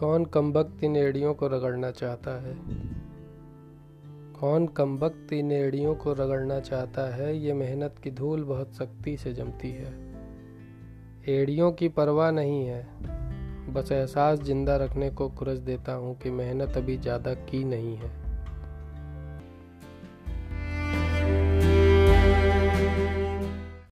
कौन कमबख्त इन एड़ियों को रगड़ना चाहता है? कौन कमबख्त इन एड़ियों को रगड़ना चाहता है? ये मेहनत की धूल बहुत सख्ती से जमती है। एड़ियों की परवाह नहीं है। बस एहसास ज़िंदा रखने को खुरज देता हूँ कि मेहनत अभी ज़्यादा की नहीं है।